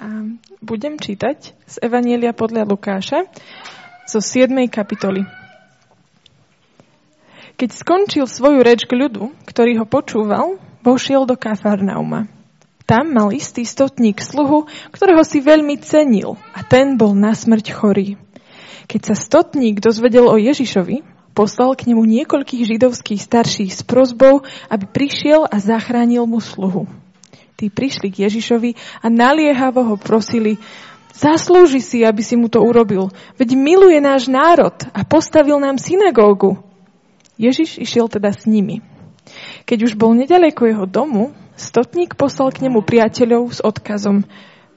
A budem čítať z Evanielia podľa Lukáša zo 7. kapitoly. Keď skončil svoju reč k ľudu, ktorý ho počúval, vošiel do Kafarnauma. Tam mal istý stotník sluhu, ktorého si veľmi cenil a ten bol na smrť chorý. Keď sa stotník dozvedel o Ježišovi, poslal k nemu niekoľkých židovských starších s prozbou, aby prišiel a zachránil mu sluhu tí prišli k Ježišovi a naliehavo ho prosili, zaslúži si, aby si mu to urobil, veď miluje náš národ a postavil nám synagógu. Ježiš išiel teda s nimi. Keď už bol nedaleko jeho domu, stotník poslal k nemu priateľov s odkazom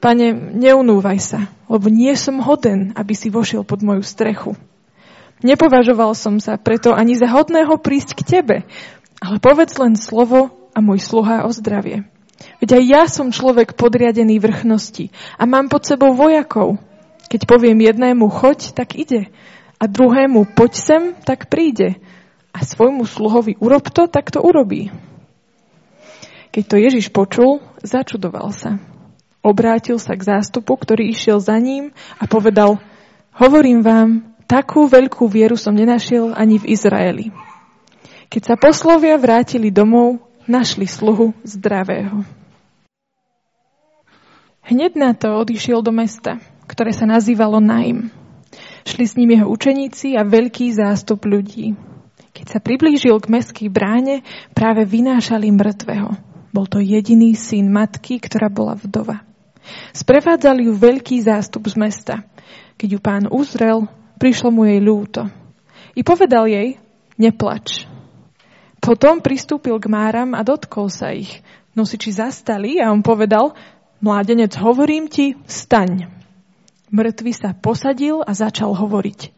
Pane, neunúvaj sa, lebo nie som hoden, aby si vošiel pod moju strechu. Nepovažoval som sa preto ani za hodného prísť k tebe, ale povedz len slovo a môj sluha o zdravie. Veď aj ja som človek podriadený vrchnosti a mám pod sebou vojakov. Keď poviem jednému choď, tak ide. A druhému poď sem, tak príde. A svojmu sluhovi urob to, tak to urobí. Keď to Ježiš počul, začudoval sa. Obrátil sa k zástupu, ktorý išiel za ním a povedal, hovorím vám, takú veľkú vieru som nenašiel ani v Izraeli. Keď sa poslovia vrátili domov, našli sluhu zdravého. Hneď na to odišiel do mesta, ktoré sa nazývalo Naim. Šli s ním jeho učeníci a veľký zástup ľudí. Keď sa priblížil k meskej bráne, práve vynášali mŕtvého. Bol to jediný syn matky, ktorá bola vdova. Sprevádzali ju veľký zástup z mesta. Keď ju pán uzrel, prišlo mu jej ľúto. I povedal jej, neplač. Potom pristúpil k máram a dotkol sa ich. Nosiči zastali a on povedal, mládenec, hovorím ti, staň. Mŕtvy sa posadil a začal hovoriť.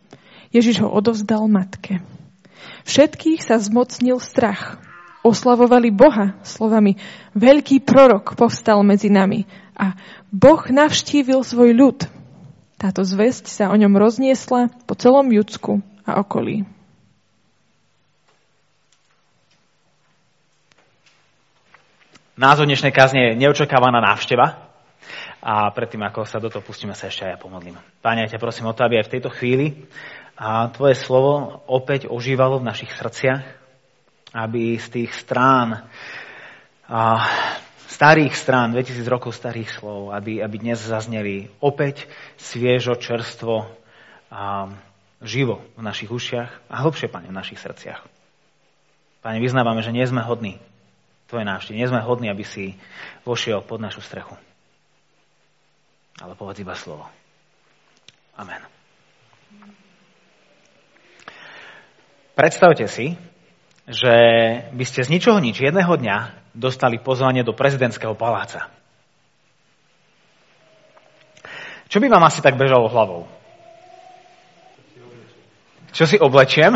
Ježiš ho odovzdal matke. Všetkých sa zmocnil strach. Oslavovali Boha slovami Veľký prorok povstal medzi nami a Boh navštívil svoj ľud. Táto zväzť sa o ňom rozniesla po celom Judsku a okolí. Názov dnešnej kázne je neočakávaná návšteva. A predtým, ako sa do toho pustíme, sa ešte aj ja pomodlím. Páne, ja ťa prosím o to, aby aj v tejto chvíli a tvoje slovo opäť ožívalo v našich srdciach, aby z tých strán, a starých strán, 2000 rokov starých slov, aby, aby dnes zazneli opäť sviežo, čerstvo a živo v našich ušiach a hlbšie, Pane, v našich srdciach. Pane, vyznávame, že nie sme hodní tvoje návštevy. Nie sme hodní, aby si vošiel pod našu strechu. Ale povedz iba slovo. Amen. Predstavte si, že by ste z ničoho nič jedného dňa dostali pozvanie do prezidentského paláca. Čo by vám asi tak bežalo hlavou? Čo si oblečiem?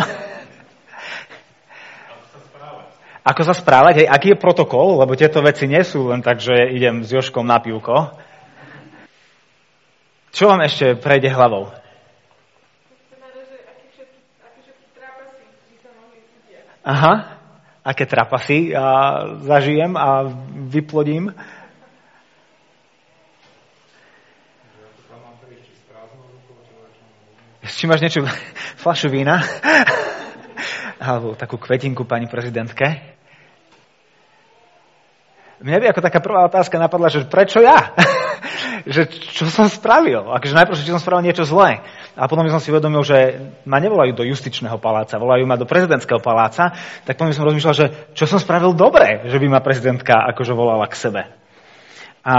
Ako sa správať, hej, aký je protokol, lebo tieto veci nie sú len tak, že idem s Joškom na pivko. Čo vám ešte prejde hlavou? Aha, aké trapasy a zažijem a vyplodím. Či máš niečo, flašu vína? Alebo takú kvetinku pani prezidentke? Mne by ako taká prvá otázka napadla, že prečo ja? že čo som spravil? Akože najprv, či som spravil niečo zlé. A potom som si uvedomil, že ma nevolajú do justičného paláca, volajú ma do prezidentského paláca, tak potom som rozmýšľal, že čo som spravil dobre, že by ma prezidentka akože volala k sebe. A,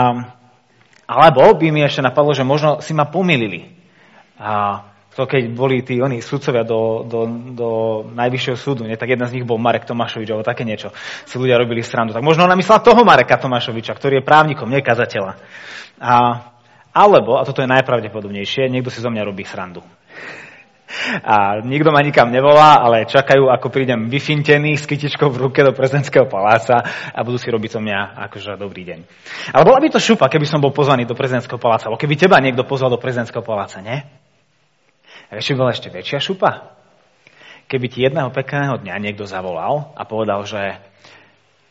alebo by mi ešte napadlo, že možno si ma pomýlili. A to keď boli tí oni sudcovia do, do, do najvyššieho súdu, nie? tak jeden z nich bol Marek Tomášovič, alebo také niečo. Si ľudia robili srandu. Tak možno ona myslela toho Mareka Tomášoviča, ktorý je právnikom, nie kazateľa. A, alebo, a toto je najpravdepodobnejšie, niekto si zo mňa robí srandu. A nikto ma nikam nevolá, ale čakajú, ako prídem vyfintený s kytičkou v ruke do prezidentského paláca a budú si robiť so mňa akože dobrý deň. Ale bola by to šupa, keby som bol pozvaný do prezidentského paláca, alebo keby teba niekto pozval do prezidentského paláca, nie? A ešte bola ešte väčšia šupa. Keby ti jedného pekného dňa niekto zavolal a povedal, že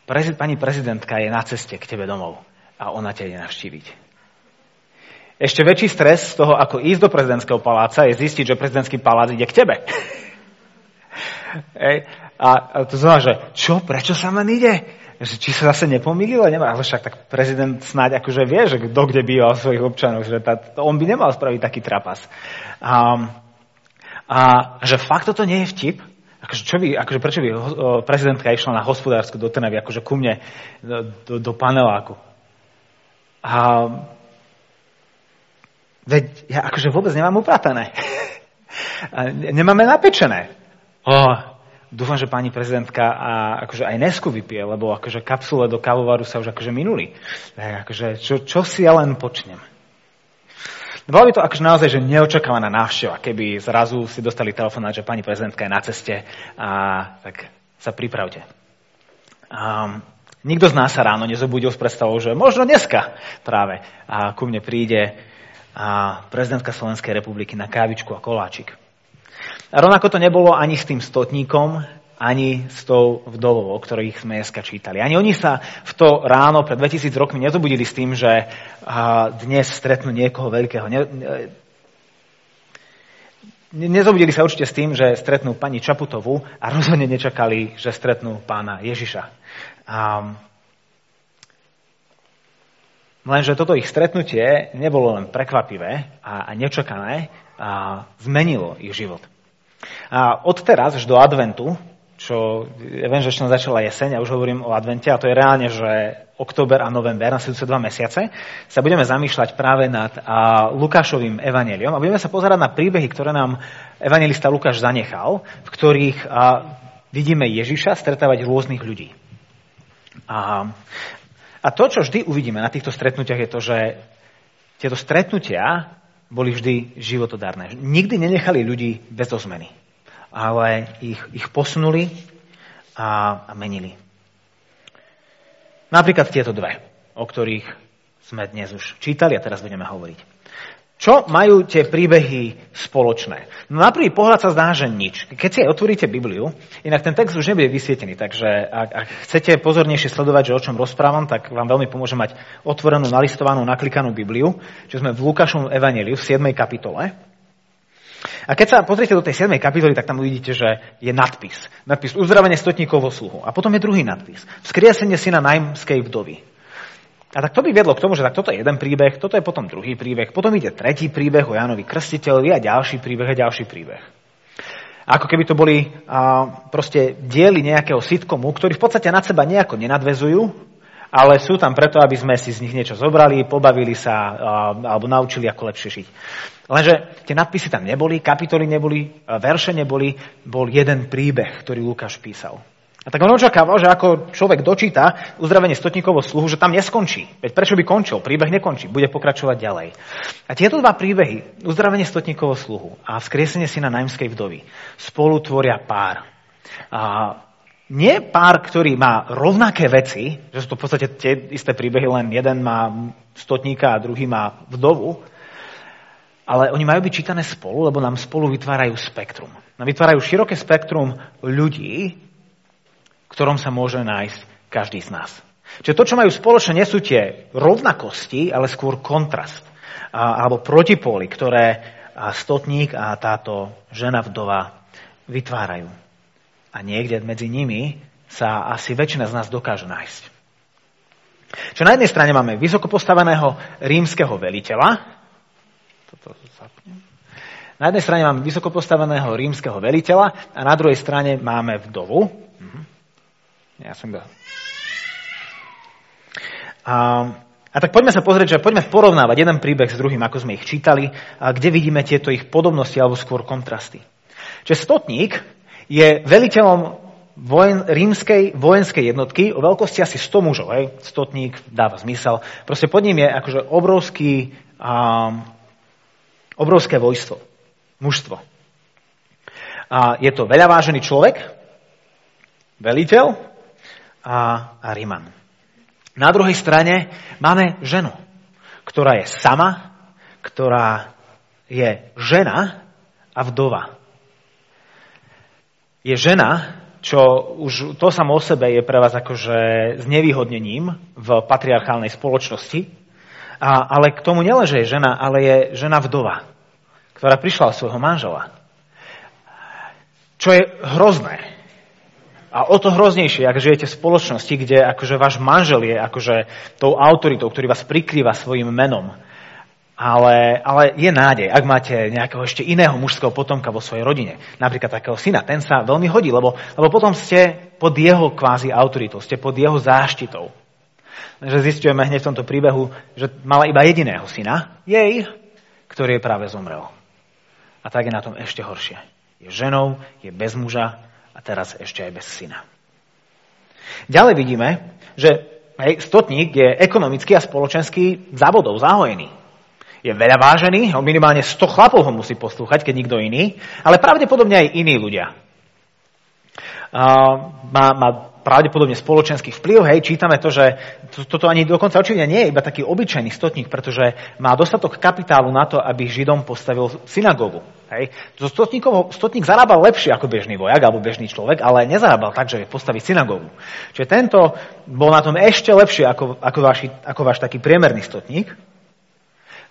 prezid, pani prezidentka je na ceste k tebe domov a ona ťa ide navštíviť. Ešte väčší stres z toho, ako ísť do prezidentského paláca, je zistiť, že prezidentský palác ide k tebe. Ej, a, a to znamená, že čo, prečo sa ma ide? Že, či sa zase nepomýlilo? Nemá, ale však tak prezident snáď akože vie, že kto kde býva svojich občanov, že tá, on by nemal spraviť taký trapas. A, a že fakt toto nie je vtip, akože, čo by, akože prečo by prezidentka išla na hospodárskú do Trnavy, akože ku mne do, do, paneláku. A Veď ja akože vôbec nemám upratané. Nemáme napečené. O, dúfam, že pani prezidentka a akože aj nesku vypije, lebo akože kapsule do kávovaru sa už akože minuli. Akože, čo, čo si ja len počnem. Bola by to akože naozaj že neočakávaná návšteva, keby zrazu si dostali telefonát, že pani prezidentka je na ceste a tak sa pripravte. Um, nikto z nás sa ráno nezobudil s predstavou, že možno dneska práve a ku mne príde a prezidentka Slovenskej republiky na kávičku a koláčik. A rovnako to nebolo ani s tým stotníkom, ani s tou vdovou, o ktorých sme dneska čítali. Ani oni sa v to ráno pred 2000 rokmi nezobudili s tým, že dnes stretnú niekoho veľkého. Ne, ne, nezobudili sa určite s tým, že stretnú pani Čaputovú a rozhodne nečakali, že stretnú pána Ježiša. A Lenže toto ich stretnutie nebolo len prekvapivé a, a nečakané, a zmenilo ich život. A od teraz až do adventu, čo ešte začala jeseň, a už hovorím o advente, a to je reálne, že október a november, nasledujúce dva mesiace, sa budeme zamýšľať práve nad a, Lukášovým evaneliom a budeme sa pozerať na príbehy, ktoré nám evangelista Lukáš zanechal, v ktorých a, vidíme Ježiša stretávať rôznych ľudí. A, a to, čo vždy uvidíme na týchto stretnutiach, je to, že tieto stretnutia boli vždy životodárne. Nikdy nenechali ľudí bez zmeny, ale ich, ich posunuli a, a menili. Napríklad tieto dve, o ktorých sme dnes už čítali a teraz budeme hovoriť. Čo majú tie príbehy spoločné? No na prvý pohľad sa zdá, že nič. Keď si aj otvoríte Bibliu, inak ten text už nebude vysvietený, takže ak, ak chcete pozornejšie sledovať, že o čom rozprávam, tak vám veľmi pomôže mať otvorenú, nalistovanú, naklikanú Bibliu, čo sme v Lukášovom evaneliu v 7. kapitole. A keď sa pozriete do tej 7. kapitoly, tak tam uvidíte, že je nadpis. Nadpis uzdravenie stotníkov vo sluhu. A potom je druhý nadpis. Vzkriesenie syna najmskej vdovy. A tak to by viedlo k tomu, že tak toto je jeden príbeh, toto je potom druhý príbeh, potom ide tretí príbeh o Jánovi Krstiteľovi a ďalší príbeh a ďalší príbeh. Ako keby to boli a, proste diely nejakého sitkomu, ktorí v podstate nad seba nejako nenadvezujú, ale sú tam preto, aby sme si z nich niečo zobrali, pobavili sa alebo naučili, ako lepšie žiť. Lenže tie nadpisy tam neboli, kapitoly neboli, verše neboli, bol jeden príbeh, ktorý Lukáš písal. A tak on očakával, že ako človek dočíta uzdravenie stotníkovo sluhu, že tam neskončí. Veď prečo by končil? Príbeh nekončí, bude pokračovať ďalej. A tieto dva príbehy, uzdravenie stotníkovo sluhu a vzkriesenie syna najmskej vdovy, spolu tvoria pár. A nie pár, ktorý má rovnaké veci, že sú to v podstate tie isté príbehy, len jeden má stotníka a druhý má vdovu, ale oni majú byť čítané spolu, lebo nám spolu vytvárajú spektrum. Nám vytvárajú široké spektrum ľudí, ktorom sa môže nájsť každý z nás. Čiže to, čo majú spoločne, nie sú tie rovnakosti, ale skôr kontrast alebo protipóly, ktoré stotník a táto žena vdova vytvárajú. A niekde medzi nimi sa asi väčšina z nás dokáže nájsť. Čo na jednej strane máme vysoko postaveného rímskeho veliteľa, toto zapnem. Na jednej strane máme vysoko postaveného rímskeho veliteľa a na druhej strane máme vdovu, ja som bol. A, a tak poďme sa pozrieť, že poďme porovnávať jeden príbeh s druhým, ako sme ich čítali, a kde vidíme tieto ich podobnosti alebo skôr kontrasty. Čiže stotník je veliteľom vojen, rímskej vojenskej jednotky o veľkosti asi 100 mužov. Hej? Stotník dáva zmysel. Proste pod ním je akože obrovský, um, obrovské vojstvo, mužstvo. A je to veľa vážený človek, veliteľ, a, a Riman. Na druhej strane máme ženu, ktorá je sama, ktorá je žena a vdova. Je žena, čo už to samo o sebe je pre vás akože znevýhodnením v patriarchálnej spoločnosti. A, ale k tomu neleže žena, ale je žena vdova, ktorá prišla od svojho manžela. Čo je hrozné. A o to hroznejšie, ak žijete v spoločnosti, kde akože váš manžel je akože tou autoritou, ktorý vás prikrýva svojim menom. Ale, ale je nádej, ak máte nejakého ešte iného mužského potomka vo svojej rodine, napríklad takého syna, ten sa veľmi hodí, lebo, lebo potom ste pod jeho kvázi autoritou, ste pod jeho záštitou. Že zistujeme hneď v tomto príbehu, že mala iba jediného syna, jej, ktorý je práve zomrel. A tak je na tom ešte horšie. Je ženou, je bez muža a teraz ešte aj bez syna. Ďalej vidíme, že hej, stotník je ekonomicky a spoločensky závodov, zahojený. Je veľa vážený, minimálne 100 chlapov ho musí poslúchať, keď nikto iný, ale pravdepodobne aj iní ľudia. Uh, má, má pravdepodobne spoločenský vplyv. Hej, čítame to, že to, toto ani dokonca očividne nie je iba taký obyčajný stotník, pretože má dostatok kapitálu na to, aby Židom postavil synagógu. Hej. To stotník zarábal lepšie ako bežný vojak alebo bežný človek, ale nezarábal tak, že postaví synagógu. Čiže tento bol na tom ešte lepšie ako, ako, vaši, ako váš taký priemerný stotník,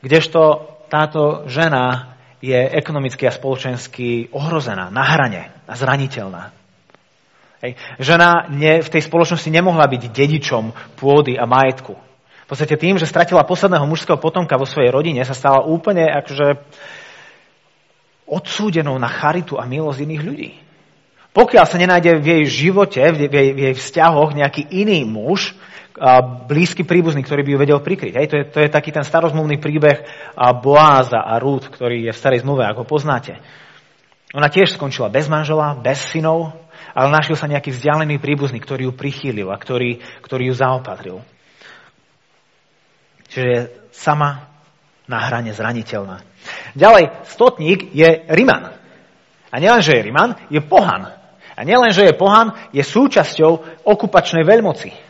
kdežto táto žena je ekonomicky a spoločensky ohrozená, na hrane a zraniteľná. Hej. Žena ne, v tej spoločnosti nemohla byť dedičom pôdy a majetku. V podstate tým, že stratila posledného mužského potomka vo svojej rodine, sa stala úplne akože odsúdenou na charitu a milosť iných ľudí. Pokiaľ sa nenájde v jej živote, v jej, v jej vzťahoch nejaký iný muž, blízky príbuzný, ktorý by ju vedel prikryť. Hej, to, je, to je taký ten starozmluvný príbeh Boáza a Rút, ktorý je v starej zmluve, ako poznáte. Ona tiež skončila bez manžela, bez synov, ale našiel sa nejaký vzdialený príbuzný, ktorý ju prichýlil a ktorý, ktorý ju zaopatril. Čiže je sama na hrane zraniteľná. Ďalej, stotník je Riman. A nielen, že je Riman, je pohan. A nielen, že je pohan, je súčasťou okupačnej veľmoci.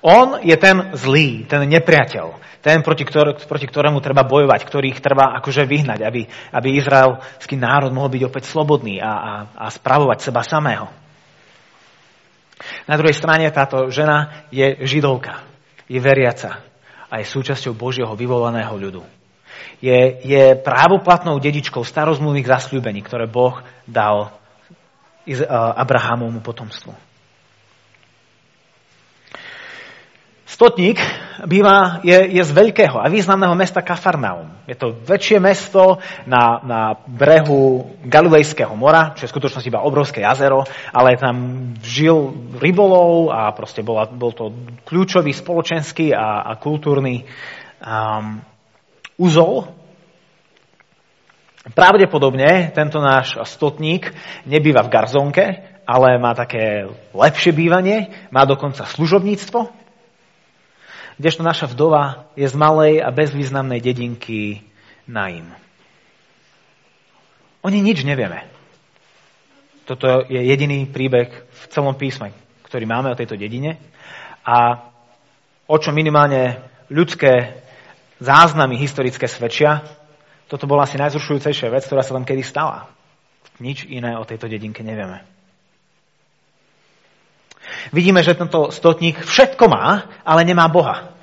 On je ten zlý, ten nepriateľ, ten, proti, ktor- proti ktorému treba bojovať, ktorých treba akože vyhnať, aby, aby izraelský národ mohol byť opäť slobodný a, a, a spravovať seba samého. Na druhej strane táto žena je židovka, je veriaca a je súčasťou Božieho vyvolaného ľudu. Je, je právoplatnou dedičkou starozmluvných zasľúbení, ktoré Boh dal Abrahamovmu potomstvu. Stotník býva, je, je z veľkého a významného mesta Kafarnaum. Je to väčšie mesto na, na brehu Galilejského mora, čo je v skutočnosti iba obrovské jazero, ale tam žil rybolov a proste bola, bol to kľúčový spoločenský a, a kultúrny um, úzol. Pravdepodobne tento náš stotník nebýva v garzonke, ale má také lepšie bývanie, má dokonca služobníctvo, kdežto naša vdova je z malej a bezvýznamnej dedinky Naim. Oni nič nevieme. Toto je jediný príbeh v celom písme, ktorý máme o tejto dedine. A o čo minimálne ľudské záznamy historické svedčia, toto bola asi najzrušujúcejšia vec, ktorá sa tam kedy stala. Nič iné o tejto dedinke nevieme. Vidíme, že tento stotník všetko má, ale nemá Boha.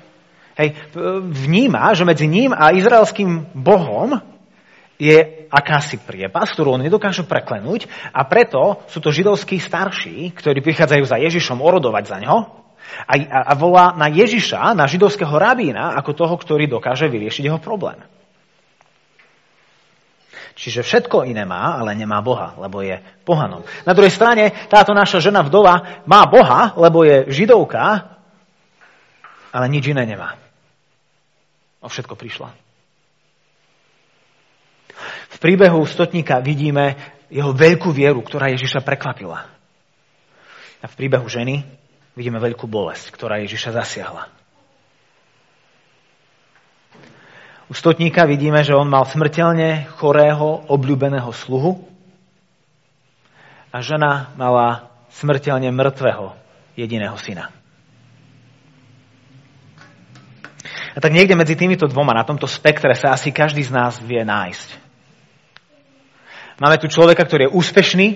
Hej, vníma, že medzi ním a izraelským Bohom je akási priepas, ktorú on nedokáže preklenúť a preto sú to židovskí starší, ktorí prichádzajú za Ježišom orodovať za ňo a, a, a volá na Ježiša, na židovského rabína, ako toho, ktorý dokáže vyriešiť jeho problém. Čiže všetko iné má, ale nemá Boha, lebo je pohanom. Na druhej strane, táto naša žena vdova má Boha, lebo je židovka, ale nič iné nemá. O všetko prišla. V príbehu stotníka vidíme jeho veľkú vieru, ktorá Ježiša prekvapila. A v príbehu ženy vidíme veľkú bolesť, ktorá Ježiša zasiahla. U stotníka vidíme, že on mal smrteľne chorého, obľúbeného sluhu a žena mala smrteľne mŕtvého jediného syna. A tak niekde medzi týmito dvoma, na tomto spektre sa asi každý z nás vie nájsť. Máme tu človeka, ktorý je úspešný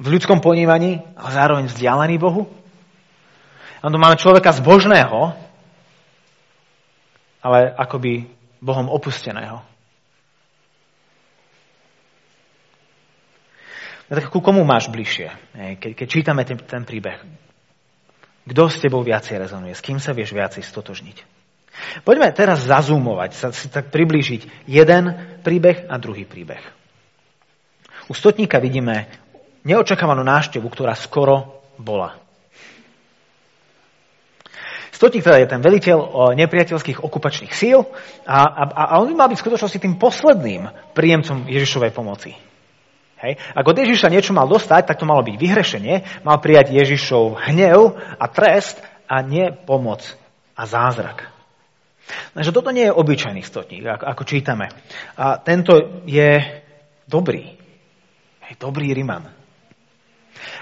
v ľudskom ponímaní, ale zároveň vzdialený Bohu. A tu máme človeka zbožného, ale akoby Bohom opusteného. No tak ku komu máš bližšie, keď, čítame ten, ten príbeh? Kto s tebou viacej rezonuje? S kým sa vieš viacej stotožniť? Poďme teraz zazúmovať, sa si tak priblížiť jeden príbeh a druhý príbeh. U stotníka vidíme neočakávanú návštevu, ktorá skoro bola. Stotník teda je ten veliteľ nepriateľských okupačných síl a, a, a on by mal byť v skutočnosti tým posledným príjemcom Ježišovej pomoci. Hej. Ak od Ježiša niečo mal dostať, tak to malo byť vyhrešenie, mal prijať Ježišov hnev a trest a nie pomoc a zázrak. Takže toto nie je obyčajný stotník, ako čítame. A tento je dobrý. Hej, dobrý Riman.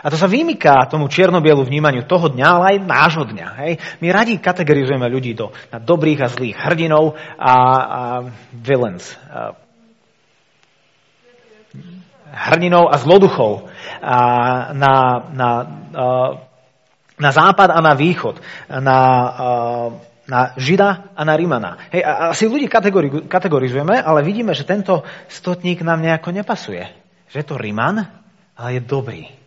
A to sa vymyká tomu čiernobielu vnímaniu toho dňa, ale aj nášho dňa. Hej. My radi kategorizujeme ľudí do na dobrých a zlých hrdinov a, a villains, a hrninov a zloduchov na, na, na západ a na východ, na, na Žida a na Rimana. Hej, a asi ľudí kategorizujeme, ale vidíme, že tento stotník nám nejako nepasuje. Že je to Riman, ale je dobrý.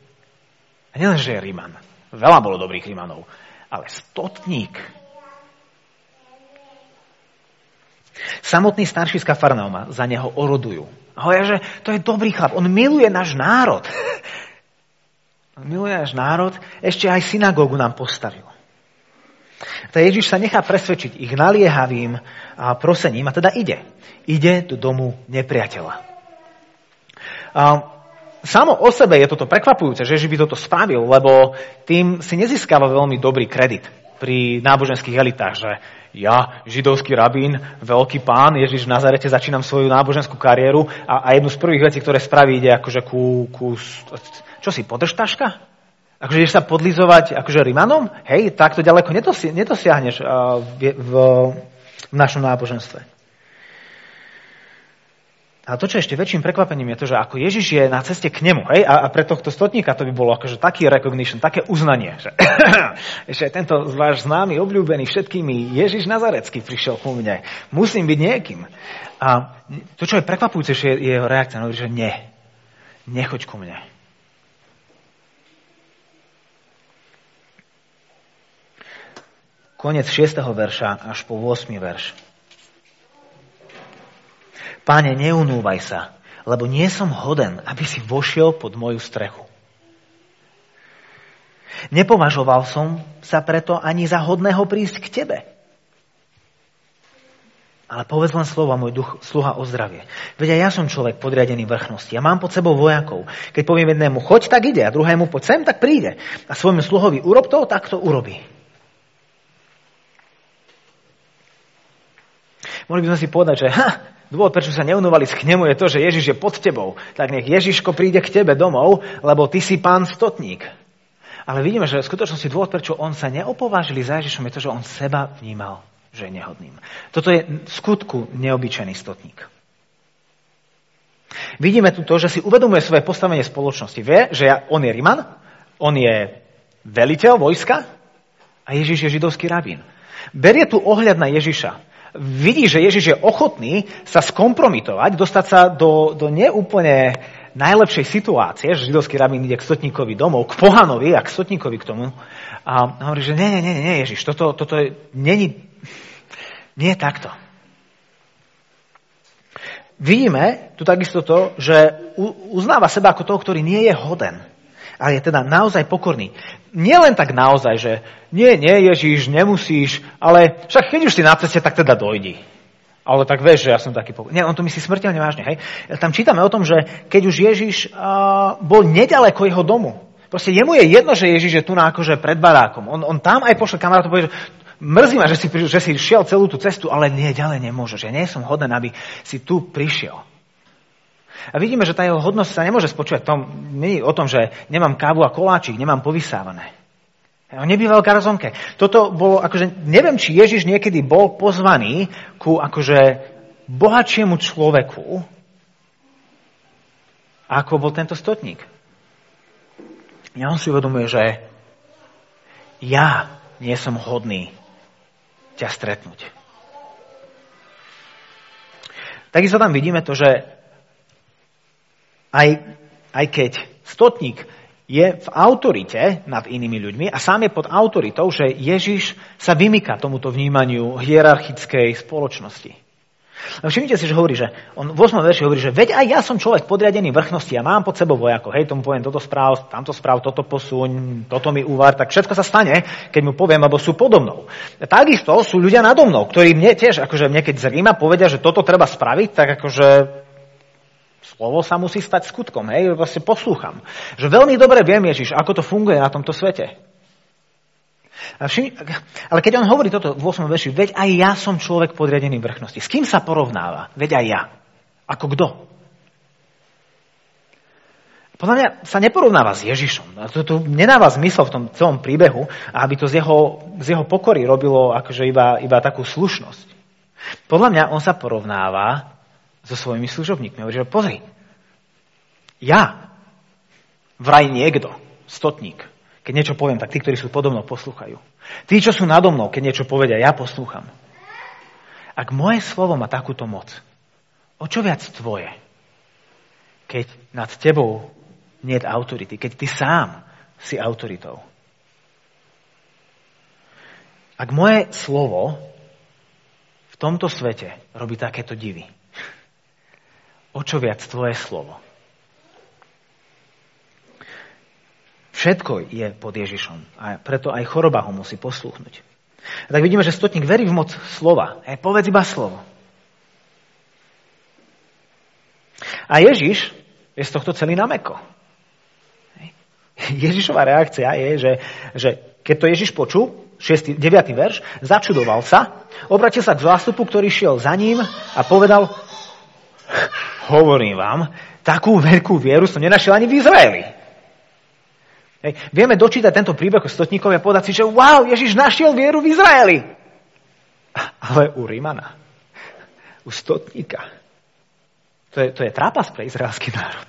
A nielen, že je Riman. Veľa bolo dobrých Rimanov. Ale stotník. Samotný starší z Kafarnauma za neho orodujú. A hovoria, že to je dobrý chlap, on miluje náš národ. On miluje náš národ, ešte aj synagógu nám postavil. Tak Ježiš sa nechá presvedčiť ich naliehavým prosením a teda ide. Ide do domu nepriateľa. A samo o sebe je toto prekvapujúce, že by toto spravil, lebo tým si nezískava veľmi dobrý kredit pri náboženských elitách, že ja, židovský rabín, veľký pán, Ježiš v Nazarete, začínam svoju náboženskú kariéru a, a jednu z prvých vecí, ktoré spraví, ide akože ku, ku čo si, podržtaška? Akože ideš sa podlizovať akože Rimanom? Hej, takto ďaleko nedosi, nedosiahneš uh, v, v, v našom náboženstve. A to, čo ešte väčším prekvapením je to, že ako Ježiš je na ceste k nemu, hej, a, a pre tohto stotníka to by bolo akože taký recognition, také uznanie, že ešte tento váš známy, obľúbený všetkými Ježiš Nazarecký prišiel ku mne. Musím byť niekým. A to, čo je prekvapujúce, je jeho reakcia, no, že nie. Nechoď ku mne. Konec 6. verša až po 8. verš. Páne, neunúvaj sa, lebo nie som hoden, aby si vošiel pod moju strechu. Nepovažoval som sa preto ani za hodného prísť k tebe. Ale povedz len slova, môj duch, sluha o zdravie. Veď ja som človek podriadený vrchnosti. Ja mám pod sebou vojakov. Keď poviem jednému, choď, tak ide. A druhému, poď sem, tak príde. A svojmu sluhovi, urob to, tak to urobí. Mohli by sme si povedať, že ha, Dôvod, prečo sa neunovali k nemu, je to, že Ježiš je pod tebou. Tak nech Ježiško príde k tebe domov, lebo ty si pán stotník. Ale vidíme, že v skutočnosti dôvod, prečo on sa neopovážili za Ježišom, je to, že on seba vnímal, že je nehodným. Toto je v skutku neobyčajný stotník. Vidíme tu to, že si uvedomuje svoje postavenie spoločnosti. Vie, že on je Riman, on je veliteľ vojska a Ježiš je židovský rabín. Berie tu ohľad na Ježiša vidí, že Ježiš je ochotný sa skompromitovať, dostať sa do, do neúplne najlepšej situácie, že židovský rabín ide k stotníkovi domov, k pohanovi a k stotníkovi k tomu. A hovorí, že nie, nie, nie, nie, Ježiš, toto, toto je, nie, nie takto. Vidíme tu takisto to, že uznáva seba ako toho, ktorý nie je hoden ale je teda naozaj pokorný. Nie len tak naozaj, že nie, nie, Ježiš, nemusíš, ale však keď už si na ceste, tak teda dojdi. Ale tak vieš, že ja som taký pokorný. Nie, on to myslí smrteľne vážne. Hej? Tam čítame o tom, že keď už Ježiš uh, bol nedaleko jeho domu, proste jemu je jedno, že Ježiš je tu na akože pred barákom. On, on tam aj pošle kamarátov, povie, že mrzí ma, že si, že si šiel celú tú cestu, ale nie, ďalej nemôžeš. Ja nie som hoden, aby si tu prišiel. A vidíme, že tá jeho hodnosť sa nemôže spočívať tom, nie o tom, že nemám kávu a koláčik, nemám povysávané. On nebýval v garzonke. Toto bolo, akože, neviem, či Ježiš niekedy bol pozvaný ku, akože, bohatšiemu človeku, ako bol tento stotník. Ja on si uvedomuje, že ja nie som hodný ťa stretnúť. Takisto tam vidíme to, že aj, aj keď stotník je v autorite nad inými ľuďmi a sám je pod autoritou, že Ježiš sa vymýka tomuto vnímaniu hierarchickej spoločnosti. No všimnite si, že hovorí, že on v 8. verši hovorí, že veď aj ja som človek podriadený vrchnosti a mám pod sebou vojakov. Hej, tomu poviem toto správ, tamto správ, toto posuň, toto mi uvar, tak všetko sa stane, keď mu poviem, lebo sú podo. Takisto sú ľudia nado mnou, ktorí mne tiež, akože mne keď zrýma povedia, že toto treba spraviť, tak akože slovo sa musí stať skutkom, hej, vlastne poslúcham. Že veľmi dobre viem, Ježiš, ako to funguje na tomto svete. Ale keď on hovorí toto v 8. verši, veď aj ja som človek podriadený vrchnosti. S kým sa porovnáva? Veď aj ja. Ako kto? Podľa mňa sa neporovnáva s Ježišom. To tu nedáva zmysel v tom celom príbehu, aby to z jeho, z jeho pokory robilo akože iba, iba takú slušnosť. Podľa mňa on sa porovnáva so svojimi služobníkmi. Hovorí, že pozri, ja, vraj niekto, stotník, keď niečo poviem, tak tí, ktorí sú podobno, poslúchajú. Tí, čo sú nado mnou, keď niečo povedia, ja poslúcham. Ak moje slovo má takúto moc, o čo viac tvoje, keď nad tebou nie je autority, keď ty sám si autoritou. Ak moje slovo v tomto svete robí takéto divy, o čo viac tvoje slovo, Všetko je pod Ježišom a preto aj choroba ho musí poslúchnuť. A tak vidíme, že stotník verí v moc slova. E, povedz iba slovo. A Ježiš je z tohto celý nameko. Ježišová reakcia je, že, že keď to Ježiš počul, 6, 9. verš, začudoval sa, obratil sa k zástupu, ktorý šiel za ním a povedal, hovorím vám, takú veľkú vieru som nenašiel ani v Izraeli. Hej. Vieme dočítať tento príbeh o stotníkovi a povedať si, že wow, Ježiš našiel vieru v Izraeli. Ale u Rímana, u stotníka, to je, to je trápas pre izraelský národ.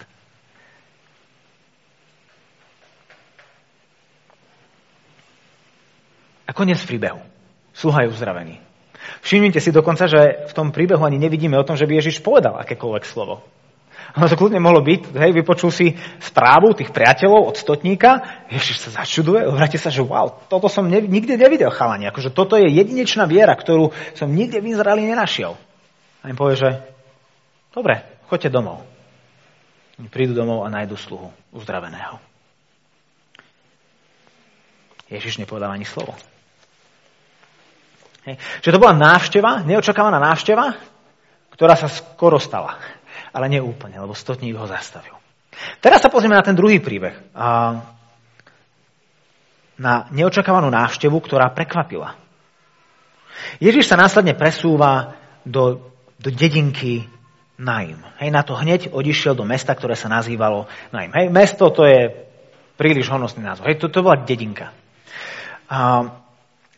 A koniec príbehu. Sluha je uzdravený. Všimnite si dokonca, že v tom príbehu ani nevidíme o tom, že by Ježiš povedal akékoľvek slovo. Ono to kľudne mohlo byť, hej, vypočul si správu tých priateľov od stotníka, Ježiš sa začuduje, obráti sa, že wow, toto som ne, nikde nevidel chalani, akože toto je jedinečná viera, ktorú som nikde v Izraeli nenašiel. A im povie, že dobre, choďte domov. Oni prídu domov a nájdu sluhu uzdraveného. Ježiš nepovedal ani slovo. Hej. Čiže to bola návšteva, neočakávaná návšteva, ktorá sa skoro stala ale nie úplne, lebo stotník ho zastavil. Teraz sa pozrieme na ten druhý príbeh. Na neočakávanú návštevu, ktorá prekvapila. Ježiš sa následne presúva do, do dedinky Naim. Hej, na to hneď odišiel do mesta, ktoré sa nazývalo Naim. Hej, mesto to je príliš honosný názov. Hej, to, to bola dedinka. A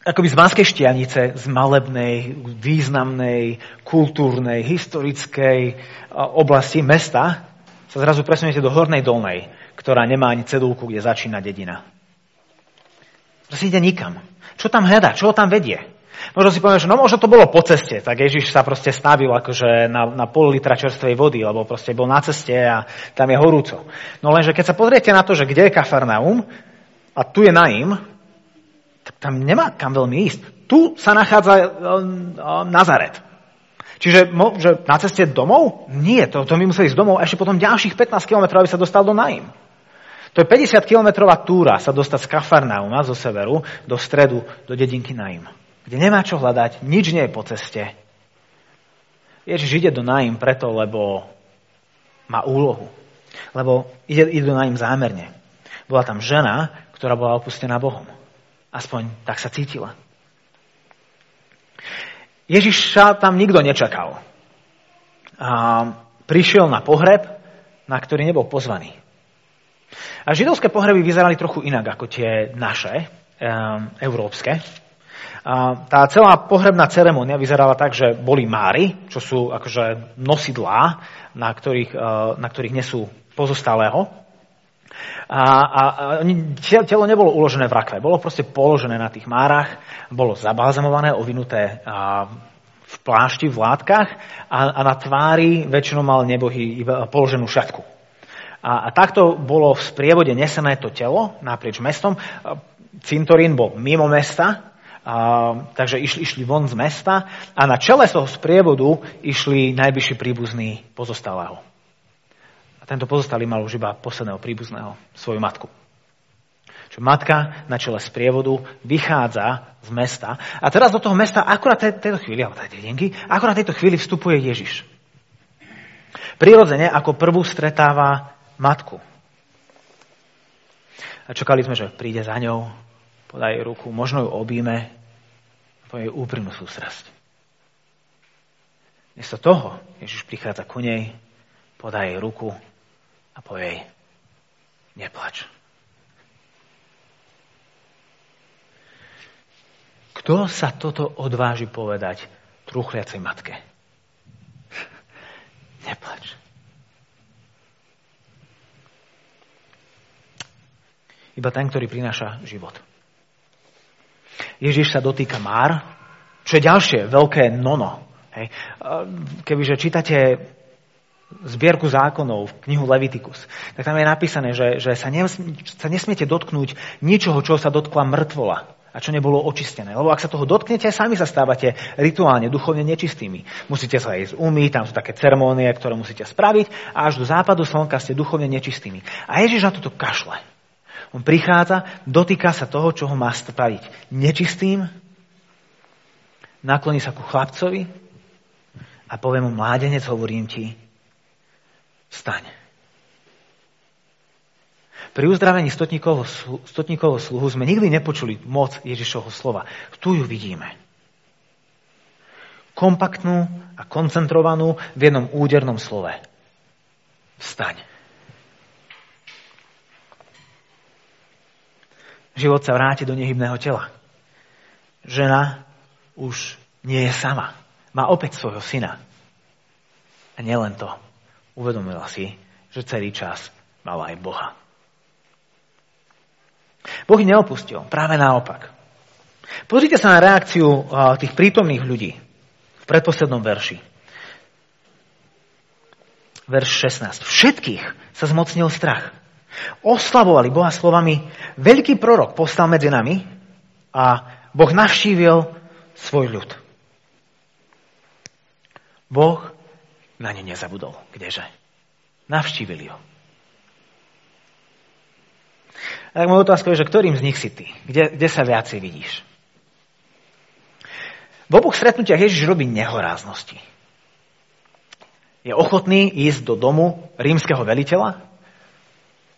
akoby z Banskej štianice, z malebnej, významnej, kultúrnej, historickej oblasti mesta sa zrazu presuniete do Hornej Dolnej, ktorá nemá ani cedulku, kde začína dedina. Proste ide nikam. Čo tam hľadá? Čo ho tam vedie? Možno si poviem, že no možno to bolo po ceste, tak Ježiš sa proste stavil akože na, na pol litra čerstvej vody, lebo proste bol na ceste a tam je horúco. No lenže keď sa pozriete na to, že kde je Kafarnaum a tu je Naim, tak tam nemá kam veľmi ísť. Tu sa nachádza um, um, Nazaret. Čiže že na ceste domov? Nie, to, to my museli ísť domov ešte potom ďalších 15 km, aby sa dostal do Naim. To je 50-kilometrová túra sa dostať z Kafarnauma zo severu do stredu, do dedinky Naim. Kde nemá čo hľadať, nič nie je po ceste. Ježiš ide do Naim preto, lebo má úlohu. Lebo ide, ide do Naim zámerne. Bola tam žena, ktorá bola opustená Bohom. Aspoň tak sa cítila. Ježiša tam nikto nečakal. A prišiel na pohreb, na ktorý nebol pozvaný. A židovské pohreby vyzerali trochu inak ako tie naše, um, európske. A tá celá pohrebná ceremonia vyzerala tak, že boli máry, čo sú akože nosidlá, na ktorých, uh, na ktorých nesú pozostalého. A, a, a telo nebolo uložené v rakve, bolo proste položené na tých márach, bolo zabázamované, ovinuté a, v plášti, v látkach a, a na tvári väčšinou mal nebohy položenú šatku. A, a takto bolo v sprievode nesené to telo naprieč mestom. Cintorín bol mimo mesta, a, takže išli, išli von z mesta a na čele toho sprievodu išli najbližší príbuzní pozostalého. A tento pozostalý mal už iba posledného príbuzného, svoju matku. Čo matka na čele sprievodu vychádza z mesta. A teraz do toho mesta akurát tej, tejto chvíli, alebo tej dedinky, akurát tejto chvíli vstupuje Ježiš. Prirodzene ako prvú stretáva matku. A čakali sme, že príde za ňou, podá jej ruku, možno ju objíme, povie úprimnú sústrasť. Miesto toho Ježiš prichádza ku nej, podá jej ruku a povie jej, neplač. Kto sa toto odváži povedať truchliacej matke? Neplač. Iba ten, ktorý prináša život. Ježiš sa dotýka Már, čo je ďalšie veľké nono. Hej. Kebyže čítate zbierku zákonov, knihu Levitikus, tak tam je napísané, že, že sa, nes, sa nesmiete dotknúť ničoho, čo sa dotkla mŕtvola a čo nebolo očistené. Lebo ak sa toho dotknete, sami sa stávate rituálne, duchovne nečistými. Musíte sa ísť umýť, tam sú také ceremónie, ktoré musíte spraviť a až do západu slnka ste duchovne nečistými. A Ježiš na toto kašle. On prichádza, dotýka sa toho, čo ho má spraviť nečistým, nakloní sa ku chlapcovi a povie mu, mládenec, hovorím ti, Vstaň. Pri uzdravení stotníkovho, sluhu sme nikdy nepočuli moc Ježišovho slova. Tu ju vidíme. Kompaktnú a koncentrovanú v jednom údernom slove. Vstaň. Život sa vráti do nehybného tela. Žena už nie je sama. Má opäť svojho syna. A nielen to uvedomila si, že celý čas mala aj Boha. Boh ich neopustil, práve naopak. Pozrite sa na reakciu tých prítomných ľudí v predposlednom verši. Verš 16. Všetkých sa zmocnil strach. Oslavovali Boha slovami, veľký prorok postal medzi nami a Boh navštívil svoj ľud. Boh na ne nezabudol. Kdeže? Navštívili ho. Tak moja otázka je, že ktorým z nich si ty? Kde, kde sa viacej vidíš? V oboch stretnutiach Ježiš robí nehoráznosti. Je ochotný ísť do domu rímskeho veliteľa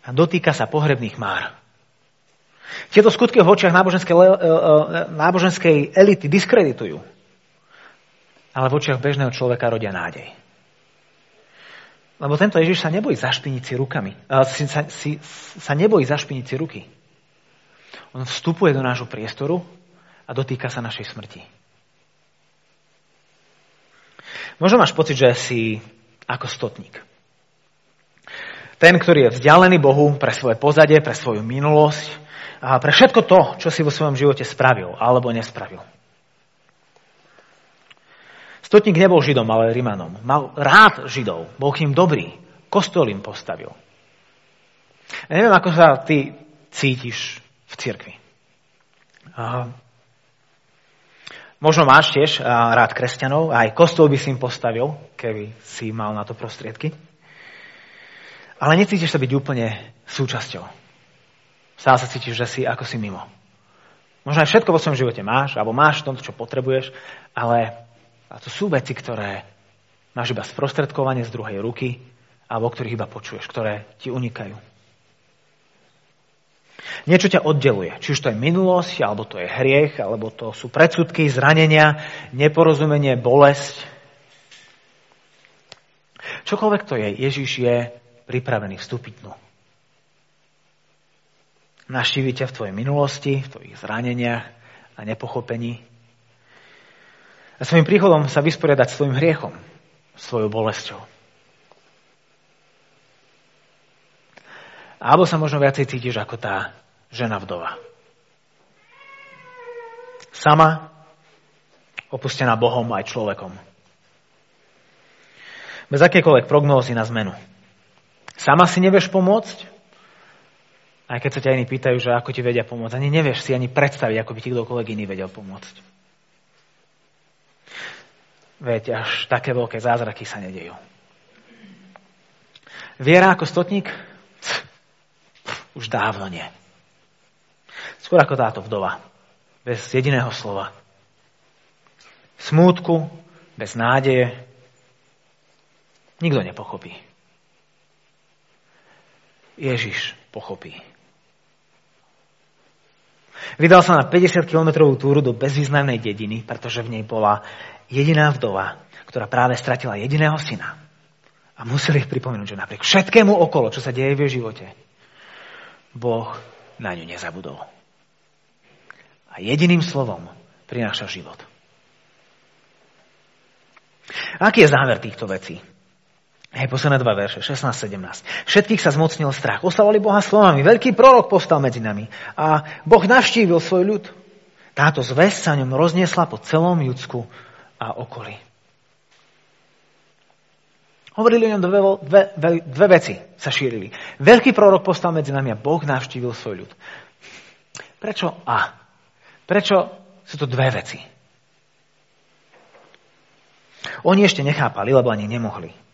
a dotýka sa pohrebných már. Tieto skutky v očiach náboženskej, e, e, náboženskej elity diskreditujú. Ale v očiach bežného človeka rodia nádej. Lebo tento Ježiš sa nebojí zašpiniť si rukami. Si, sa, si, sa nebojí zašpiniť si ruky. On vstupuje do nášho priestoru a dotýka sa našej smrti. Možno máš pocit, že si ako stotník. Ten, ktorý je vzdialený Bohu pre svoje pozadie, pre svoju minulosť a pre všetko to, čo si vo svojom živote spravil alebo nespravil. Stotník nebol Židom, ale Rimanom. Mal rád Židov. Bol k ním dobrý. Kostol im postavil. Ja neviem, ako sa ty cítiš v cirkvi. Možno máš tiež rád kresťanov, aj kostol by si im postavil, keby si mal na to prostriedky. Ale necítiš sa byť úplne súčasťou. Stále sa cítiš, že si ako si mimo. Možno aj všetko vo svojom živote máš, alebo máš to, čo potrebuješ, ale a to sú veci, ktoré máš iba sprostredkovanie z druhej ruky, alebo ktorých iba počuješ, ktoré ti unikajú. Niečo ťa oddeluje. Či už to je minulosť, alebo to je hriech, alebo to sú predsudky, zranenia, neporozumenie, bolesť. Čokoľvek to je, Ježiš je pripravený vstúpiť dnu. Naštíviť ťa v tvojej minulosti, v tvojich zraneniach a nepochopení a svojim príchodom sa vysporiadať svojim hriechom, svojou bolesťou. Alebo sa možno viacej cítiš ako tá žena vdova. Sama, Opustená Bohom aj človekom. Bez akékoľvek prognózy na zmenu. Sama si nevieš pomôcť, aj keď sa ťa iní pýtajú, že ako ti vedia pomôcť. Ani nevieš si ani predstaviť, ako by ti kdokoľvek iný vedel pomôcť. Veď až také veľké zázraky sa nedejú. Viera ako stotník? Už dávno nie. Skôr ako táto vdova. Bez jediného slova. Smútku, bez nádeje. Nikto nepochopí. Ježiš pochopí. Vydal sa na 50-kilometrovú túru do bezvýznamnej dediny, pretože v nej bola jediná vdova, ktorá práve stratila jediného syna. A museli ich pripomenúť, že napriek všetkému okolo, čo sa deje v jej živote, Boh na ňu nezabudol. A jediným slovom prináša život. Aký je záver týchto vecí? Hej, posledné dva verše, 16-17. Všetkých sa zmocnil strach. Oslavovali Boha slovami. Veľký prorok postal medzi nami. A Boh navštívil svoj ľud. Táto zväz sa ňom rozniesla po celom Judsku a okolí. Hovorili o ňom dve, dve, dve, dve veci sa šírili. Veľký prorok postal medzi nami a Boh navštívil svoj ľud. Prečo A? Prečo sú to dve veci? Oni ešte nechápali, lebo ani nemohli.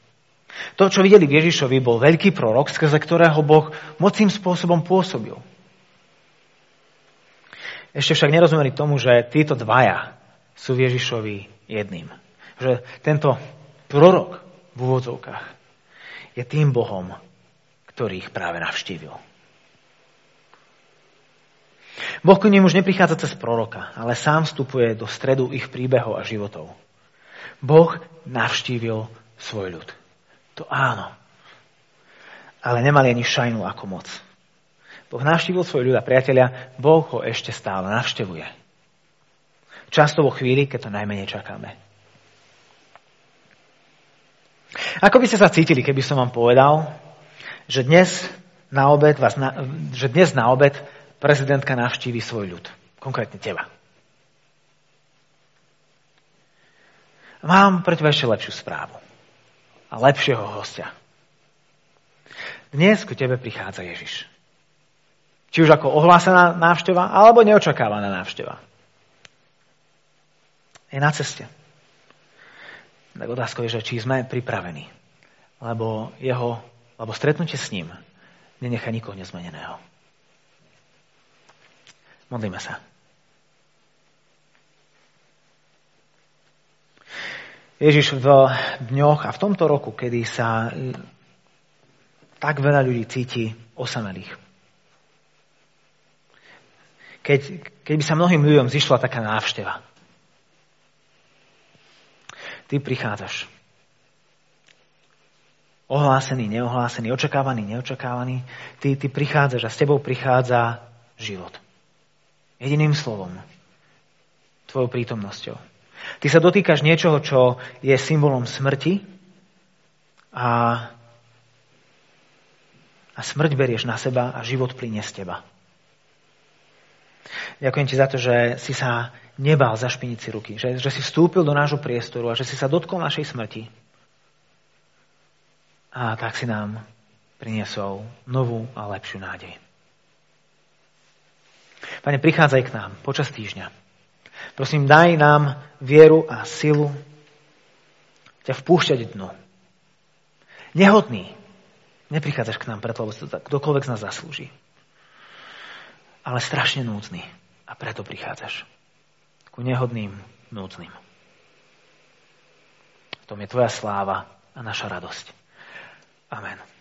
To, čo videli v Ježišovi, bol veľký prorok, skrze ktorého Boh mocným spôsobom pôsobil. Ešte však nerozumeli tomu, že títo dvaja sú v Ježišovi jedným. Že tento prorok v úvodzovkách je tým Bohom, ktorý ich práve navštívil. Boh k nim už neprichádza cez proroka, ale sám vstupuje do stredu ich príbehov a životov. Boh navštívil svoj ľud. To áno. Ale nemali ani šajnu ako moc. Boh navštívil svoj ľud a priateľia, Boh ho ešte stále navštevuje. Často vo chvíli, keď to najmenej čakáme. Ako by ste sa cítili, keby som vám povedal, že dnes na obed, vás na, že dnes na obed prezidentka navštívi svoj ľud. Konkrétne teba. Mám pre teba ešte lepšiu správu a lepšieho hostia. Dnes ku tebe prichádza Ježiš. Či už ako ohlásená návšteva, alebo neočakávaná návšteva. Je na ceste. Tak otázka je, že či sme pripravení. Lebo, jeho, lebo stretnutie s ním nenechá nikoho nezmeneného. Modlíme sa. Ježiš v dňoch a v tomto roku, kedy sa tak veľa ľudí cíti osamelých. Keď, keď by sa mnohým ľuďom zišla taká návšteva. Ty prichádzaš. Ohlásený, neohlásený, očakávaný, neočakávaný. Ty, ty prichádzaš a s tebou prichádza život. Jediným slovom. Tvojou prítomnosťou. Ty sa dotýkaš niečoho, čo je symbolom smrti a, a smrť berieš na seba a život plinie z teba. Ďakujem ti za to, že si sa nebal zašpiniť si ruky, že, že si vstúpil do nášho priestoru a že si sa dotkol našej smrti. A tak si nám priniesol novú a lepšiu nádej. Pane, prichádzaj k nám počas týždňa. Prosím, daj nám vieru a silu ťa vpúšťať dnu. Nehodný. Neprichádzaš k nám preto, lebo kdokoľvek z nás zaslúži. Ale strašne núdzny. A preto prichádzaš. Ku nehodným, núdznym. V tom je tvoja sláva a naša radosť. Amen.